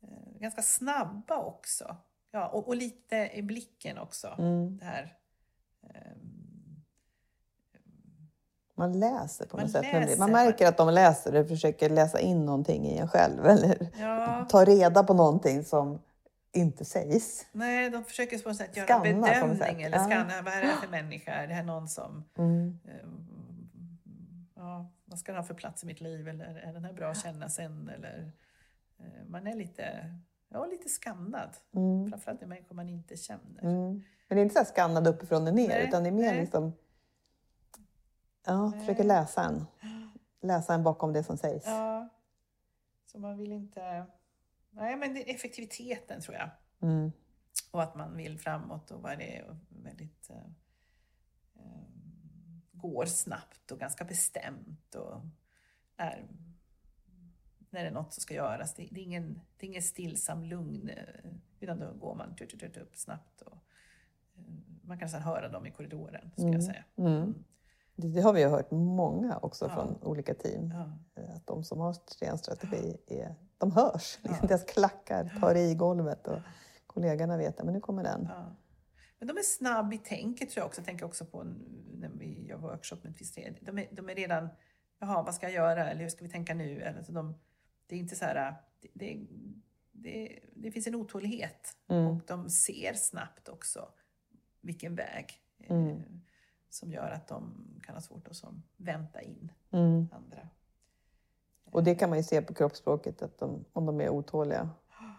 eh, ganska snabba också. Ja, och, och lite i blicken också. Mm. Det här, ehm, Man läser på Man något sätt. läser. Man märker att de läser och försöker läsa in någonting i en själv. Eller ja, ta reda på någonting som inte sägs. nej, de försöker på något sätt göra Skanna en något sätt. bedömning eller Ja. skanna. Vad är det här för människa? Är det här någon som Mm. ehm, ja, vad ska den ha för plats i mitt liv? Eller är den här bra att känna sen? Eller, eh, man är lite, ja, lite skannad. Mm. Framförallt i människor man inte känner. Mm. Men det är inte så skannad uppifrån och ner Nej, utan det är mer nej. liksom... Ja, Nej. försöker läsa en. Läsa en bakom det som sägs. Ja, så man vill inte... Nej, men det är effektiviteten tror jag. Mm. Och att man vill framåt och vad det är väldigt... Eh, eh, går snabbt och ganska bestämt och är... När det är något som ska göras. Det, det, är, ingen, det är ingen stillsam lugn eh, utan då går man tut, tut, tut, upp snabbt. Och, eh, man kan nästan höra dem i korridoren, skulle jag säga. Mm. Det, har vi ju hört många också Ja. från olika team. Ja. Att de som har ren strategi, är, de hörs. Ja. Deras klackar tar i golvet och kollegorna vet att nu kommer den. Ja. Men de är snabb i tänket tror jag också. Jag tänker också på när vi gör workshop med tredje. De är, de är redan, jaha vad ska jag göra eller hur ska vi tänka nu? Eller, så de, det är inte så här, det, det, det, det finns en otålighet Mm. och de ser snabbt också vilken väg eh, Mm. Som gör att de kan ha svårt att som vänta in Mm. andra. Och det kan man ju se på kroppsspråket, att de, om de är otåliga.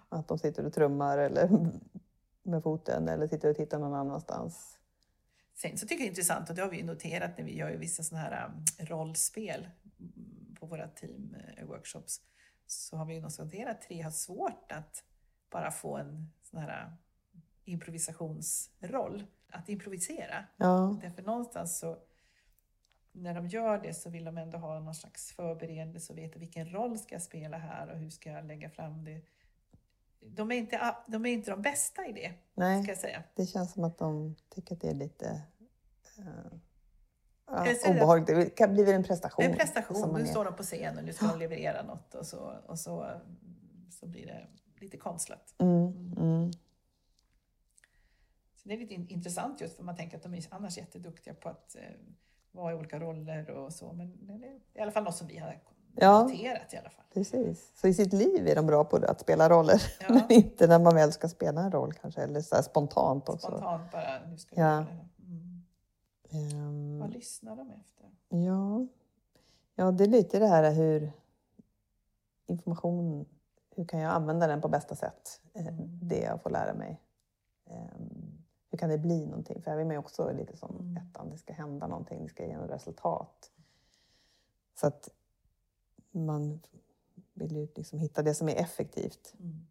Att de sitter och trummar eller med foten eller sitter och tittar någon annanstans. Sen så tycker jag det är intressant, och det har vi ju noterat när vi gör vissa sådana här um, rollspel på våra team eh, så har vi ju noterat att tre har svårt att bara få en sån här uh, improvisationsroll, att improvisera. Ja, Därför någonstans så, när de gör det så vill de ändå ha någon slags förberedelse och veta vilken roll ska jag spela här och hur ska jag lägga fram det. De är inte de, är inte de bästa i det, nej. ska jag säga. Det känns som att de tycker att det är lite eh, ja, obehagligt. Det kan bli väl en prestation. En prestation, nu står de på scen och nu ska de leverera något och så, och så, så blir det lite konstlat. Mm, mm. Så det är lite in- intressant just för man tänker att de är annars jätteduktiga på att eh, vara i olika roller och så. Men det är i alla fall något som vi har Ja. noterat i alla fall. Precis. Så i sitt liv är de bra på att spela roller, Ja. men inte när man väl ska spela en roll kanske, eller så spontant också. Spontant bara, nu ska Ja. Mm. Ehm, Vad lyssnar de efter? Ja. ja, det är lite det här hur information, hur kan jag använda den på bästa sätt? Eh, Mm. Det jag får lära mig. Ehm, Hur kan det bli någonting? För jag vill man ju också lite som Mm. ettan, det ska hända någonting, det ska ge något resultat. Så att man vill ju liksom hitta det som är effektivt. Mm.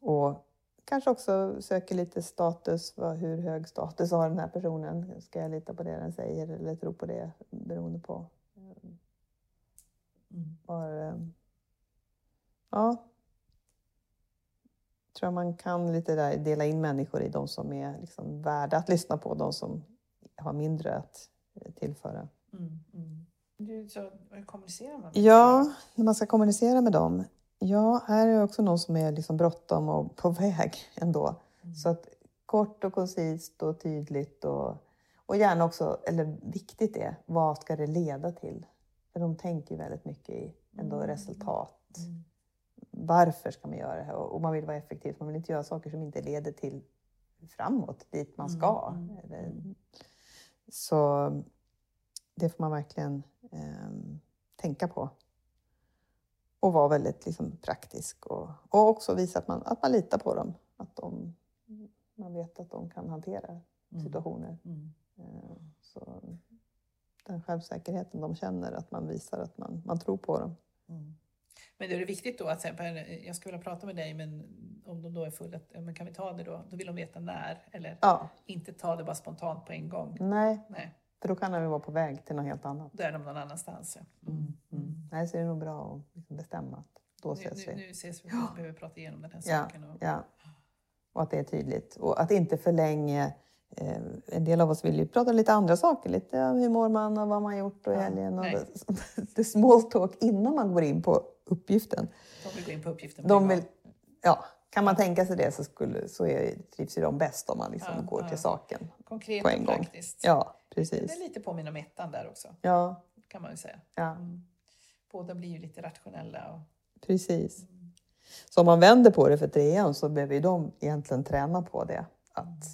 Och kanske också söker lite status. Vad, hur hög status har den här personen? Ska jag lita på det den säger eller tro på det beroende på eh, Mm. var... eh, Ja. Tror man kan lite där dela in människor i de som är liksom värda att lyssna på, de som har mindre att eh, tillföra. Mm. Mm. Du, så, hur kommunicerar man? Ja, när man ska kommunicera med dem. Ja, här är också någon som är liksom bråttom och på väg ändå. Mm. Så att kort och koncist och tydligt och, och gärna också, eller viktigt är, vad ska det leda till? För de tänker väldigt mycket i ändå Mm. resultat. Mm. Varför ska man göra det här? Och man vill vara effektiv. Man vill inte göra saker som inte leder till framåt, dit man Mm, ska. mm, Eller, mm. så det får man verkligen ehm, tänka på. Och vara väldigt liksom, praktisk och, och också visa att man, att man litar på dem. Att de, man vet att de kan hantera Mm. situationer. Mm. Eh, Så den självsäkerheten de känner, att man visar att man, man tror på dem. Mm. Men då är det viktigt då att säga, "Per, jag skulle vilja prata med dig men om de då är fulla, men kan vi ta det då? Då vill de veta när eller Ja, inte ta det bara spontant på en gång. nej, Nej, för då kan de vara på väg till något helt annat. då är de någon annanstans. Ja. Mm. Mm. Nej, så är det nog bra att liksom bestämma att då Nu, ses nu, vi. nu ses vi, vi behöver prata igenom den här saken. Och, ja. Och att det är tydligt. Och att inte för länge... Eh, en del av oss vill ju prata lite andra saker. Lite hur mår man och vad man gjort och helgen. Och det, det small talk innan man går in på uppgiften. de vill gå in på uppgiften De vill, ja, kan man tänka sig det så, skulle, så är, trivs ju de bäst om man liksom Ja, går ja. till saken. Konkret På en gång. praktiskt. Ja, Det precis. är lite påminner om ettan där också, Ja, kan man ju säga. ja Mm. Båda blir ju lite rationella. Och, precis. mm. Så om man vänder på det för trean så behöver ju de egentligen träna på det. Att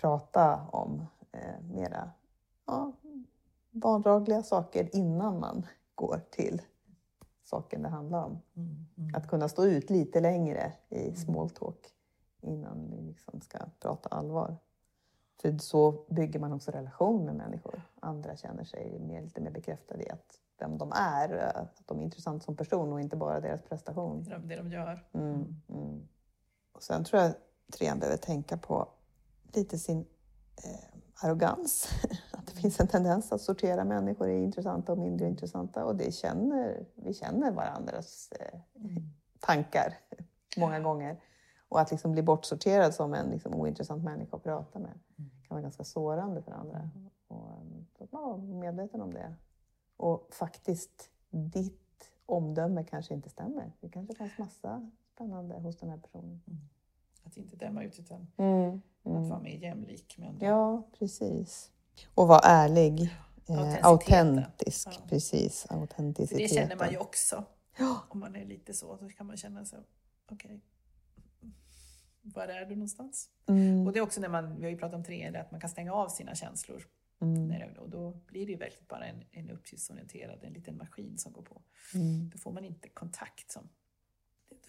prata om eh, mera ja, vardagliga saker innan man går till saken det handlar om. Mm. Mm. Att kunna stå ut lite längre i small talk innan vi liksom ska prata allvar. För så bygger man också relation med människor. Andra känner sig mer, lite mer bekräftade i att vem de är, att de är intressanta som person och inte bara deras prestation. Det, de, det de gör. Mm, mm. Och sen tror jag trean behöver tänka på lite sin eh, arrogans. Finns en tendens att sortera människor i intressanta och mindre intressanta. Och det känner, vi känner varandras eh, Mm. tankar många gånger. Och att liksom bli bortsorterad som en liksom, ointressant människa att prata med Mm. kan vara ganska sårande för andra. Och, eh, så att man var medveten om det. Och faktiskt, ditt omdöme kanske inte stämmer. Det kanske fanns massa spännande hos den här personen. Att inte döma ut utan Mm. att vara mer jämlik med andra. Ja, precis. Och vara ärlig. Eh, autentisk. Ja. Precis, autenticiteten. det känner man ju också. Ja. Om man är lite så, så kan man känna så, okej, var är du någonstans? Mm. Och det är också när man, vi har ju pratat om tre, att man kan stänga av sina känslor. Mm. Och då blir det ju verkligen bara en, en uppgiftsorienterad, en liten maskin som går på. Mm. Då får man inte kontakt. Som,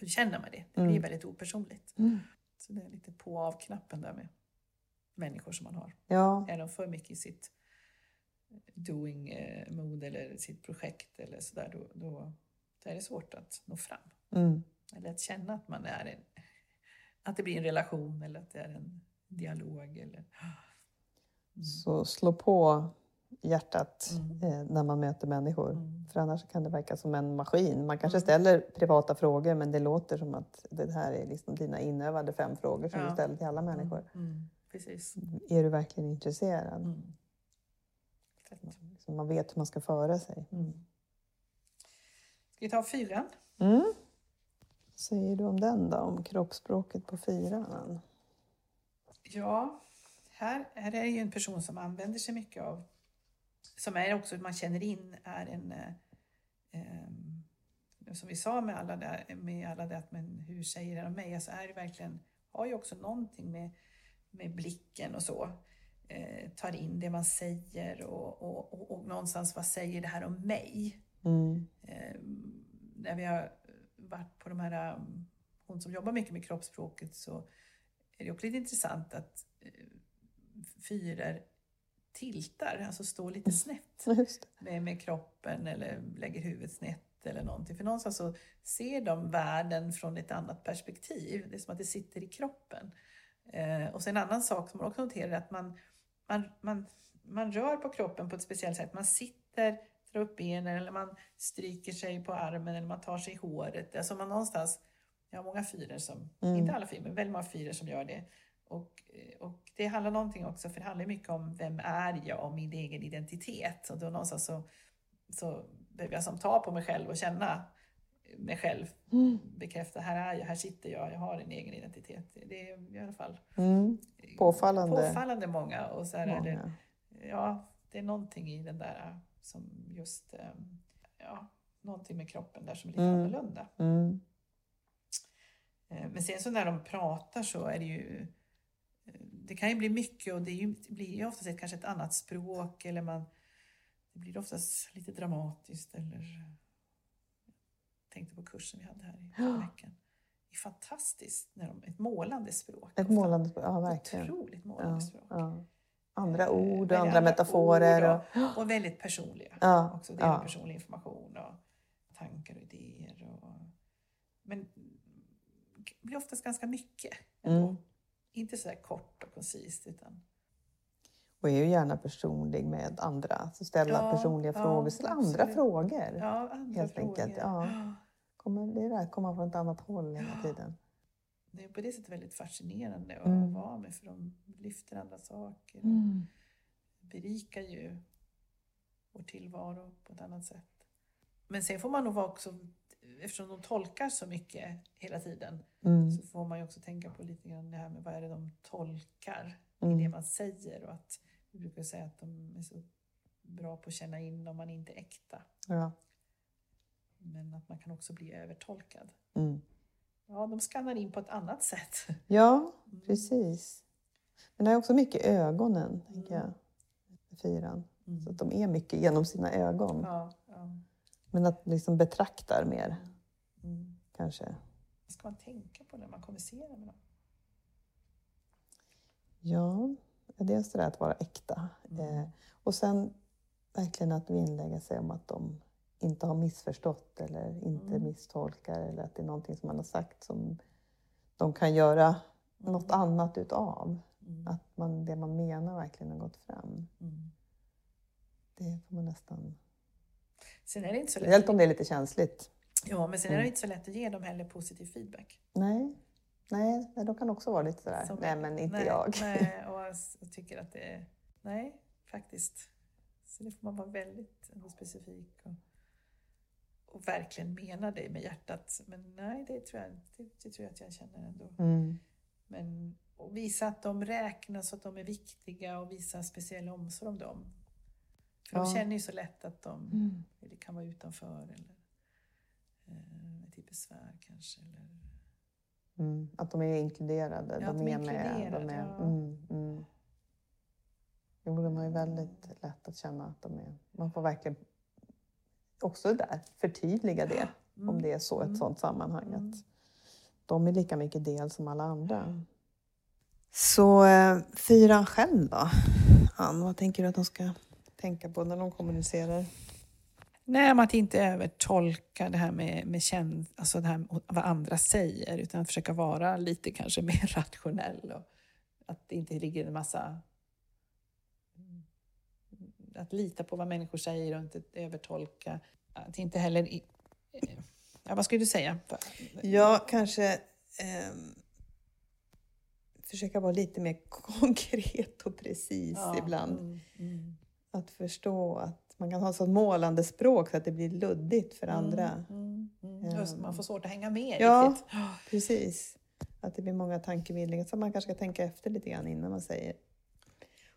då känner man det. Det Mm. blir väldigt opersonligt. Mm. Så det är lite på och av-knappen där med människor som man har. Ja, Är de för mycket i sitt doing eh, mode eller sitt projekt eller sådär, då, då, då är det svårt att nå fram. mm. Eller att känna att man är en, att det blir en relation eller att det är en dialog. Eller, så slå på hjärtat Mm. eh, när man möter människor. Mm. För annars kan det verka som en maskin. Man kanske Mm. ställer privata frågor men det låter som att det här är liksom dina inövade fem frågor som Ja. du ställer till alla människor. Precis. Är du verkligen intresserad? Mm. Så man vet hur man ska föra sig. Mm. Ska vi ta fyran? Mm. Vad säger du om den då? Om kroppsspråket på fyran? Ja, här, här är det ju en person som använder sig mycket av, som är också, man känner in, är en, eh, ehm, som vi sa med alla där, med alla det att men hur säger det om mig? Alltså är det verkligen, har ju också någonting med, med blicken och så. Eh, tar in det man säger och, och, och, och någonstans vad säger det här om mig? Mm. eh, när vi har varit på de här, um, hon som jobbar mycket med kroppsspråket så är det också lite intressant att eh, fyror tiltar, alltså står lite snett Just det. med, med kroppen eller lägger huvudet snett eller någonting. För någonstans så ser de världen från ett annat perspektiv. Det är som att det sitter i kroppen. Eh, och sen en annan sak som man också noterar är att man, man, man, man rör på kroppen på ett speciellt sätt. Man sitter, drar upp benen eller man stryker sig på armen eller man tar sig i håret. Alltså man någonstans, jag har många fyror som, Mm. inte alla fyror, men väldigt många fyror som gör det. Och, eh, och det handlar någonting också, för det handlar mycket om vem är jag och min egen identitet. Och då någonstans så, så behöver jag som ta på mig själv och känna mig själv. Mm. Bekräfta, här är jag, här sitter jag, jag har en egen identitet. Det är i alla fall Mm. Påfallande. påfallande många. Och så här är det, Många. ja, det är någonting i den där som just, ehm, ja, någonting med kroppen där som är lite Mm. annorlunda. Mm. Eh, Men sen så när de pratar så är det ju eh, det kan ju bli mycket och det, ju, det blir ju oftast ett, kanske ett annat språk eller man det blir oftast lite dramatiskt eller tänkte på kursen vi hade här i Ja. veckan. Det är fantastiskt, när de, ett målande språk. Ett målande språk, ja verkligen. Otroligt målande Ja, språk. ja. Andra Eh, ord och andra metaforer. Och, och, och väldigt personliga. Ja, Också dela ja. personlig information och tankar och idéer. Och, men det blir oftast ganska mycket. Mm. Inte så kort och koncist utan och är ju gärna personlig med andra. Så ställa Ja, personliga ja, frågor. Ställa andra frågor. ja, andra Helt frågor. enkelt, ja. Kommer, det är det här, komma från ett annat håll hela tiden. Det är på det sättet väldigt fascinerande att Mm. vara med för de lyfter andra saker. Mm. berikar ju vår tillvaro på ett annat sätt. Men sen får man nog vara också eftersom de tolkar så mycket hela tiden Mm. så får man ju också tänka på lite grann det här med vad är det de tolkar i Mm. det man säger och att vi brukar säga att de är så bra på att känna in om man inte är äkta. Ja. Men att man kan också bli övertolkad. Mm. Ja, de skannar in på ett annat sätt. ja, Mm. precis. Men det är också mycket ögonen, tänker Mm. jag. med Fyran. Mm. Så att de är mycket genom sina ögon. Ja, ja. Men att liksom betraktar mer, Mm. kanske. Vad ska man tänka på när man kommunicerar med dem? Ja, dels det där att vara äkta. Mm. Eh, och sen verkligen att vinnlägga sig om att de inte har missförstått eller inte Mm. misstolkar eller att det är någonting som man har sagt som de kan göra något Mm. annat utav. Mm. Att man, det man menar verkligen har gått fram. Mm. Det får man nästan... Sen är det inte så lätt. om det är lite känsligt. Ja, men sen är det Mm. inte så lätt att ge dem heller positiv feedback. Nej, nej, de kan också vara lite sådär, Som- nej men inte nej, jag. Nej, och jag tycker att det är... Nej, faktiskt. Så det får man vara väldigt specifik och, och verkligen mena det med hjärtat. Men nej, det tror jag, det, det tror jag att jag känner ändå. Mm. Men och visa att de räknas och att de är viktiga och visa speciell omsorg om dem. För de Ja. känner ju så lätt att de Mm. kan vara utanför eller eh, till besvär kanske. Eller, Mm. Att de är inkluderade. Ja, de de är med. De är, ja. mm, mm. Jo, de har ju väldigt lätt att känna att de är... Man får verkligen också där förtydliga det. Mm. Om det är så, ett Mm. sådant sammanhang. Mm. Att de är lika mycket del som alla andra. Så eh, fyran själv då? Ann, vad tänker du att de ska tänka på när de kommunicerar? Nej, att inte övertolka det här med, med känd, alltså det här vad andra säger utan att försöka vara lite kanske mer rationell. Och att det inte ligger en massa... Att lita på vad människor säger och inte övertolka. Att inte heller... i- Ja, vad skulle du säga? Ja, kanske ehm, försöka vara lite mer konkret och precis Ja, ibland. mm, mm. Att förstå att man kan ha så målande språk så att det blir luddigt för andra. Mm, mm, mm. Just, man får svårt att hänga med Ja. riktigt. Precis. Att det blir många tankevildningar så man kanske ska tänka efter lite grann innan man säger.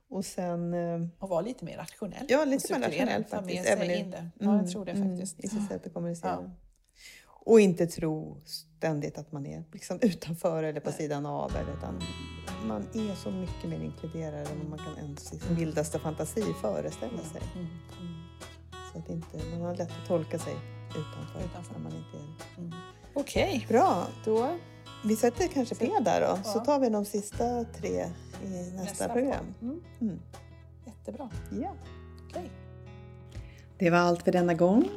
Och sen... eh, Och vara lite mer rationell. Ja, lite mer rationell faktiskt. Även in det. Ja, jag tror det faktiskt. Mm, I sitt sätt att kommunicera. Ja. Och inte tro ständigt att man är liksom utanför eller på sidan av. Utan man är så mycket mer inkluderad än vad man kan ens i sin vildaste fantasi föreställa sig. Mm, mm, Så att inte, man har lätt att tolka sig utanför, Utanför. när man inte är mm. Okej, Bra, då vi sätter kanske P där då, så Ja. tar vi de sista tre i nästa, nästa program. Mm, Mm. jättebra. Ja. Okej. Det var allt för denna gång.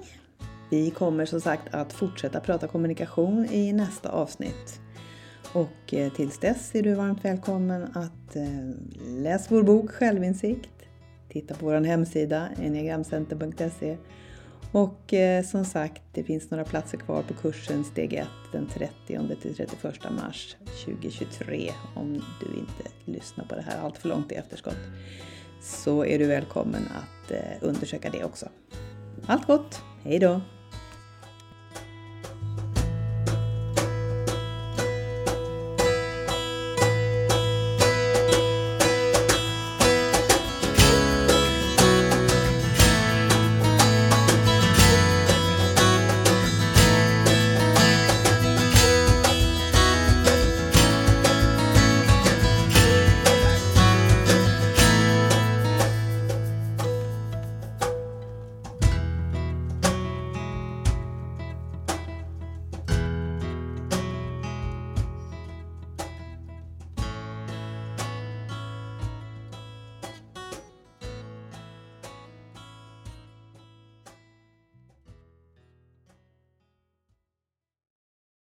Vi kommer som sagt att fortsätta prata kommunikation i nästa avsnitt. Och eh, tills dess är du varmt välkommen att eh, läsa vår bok Självinsikt, titta på vår hemsida enneagramcenter.se och eh, som sagt, det finns några platser kvar på kursen Steg 1 den 30 till 31 mars 2023 om du inte lyssnar på det här allt för långt i efterskott. Så är du välkommen att undersöka det också. Allt gott! Hej då!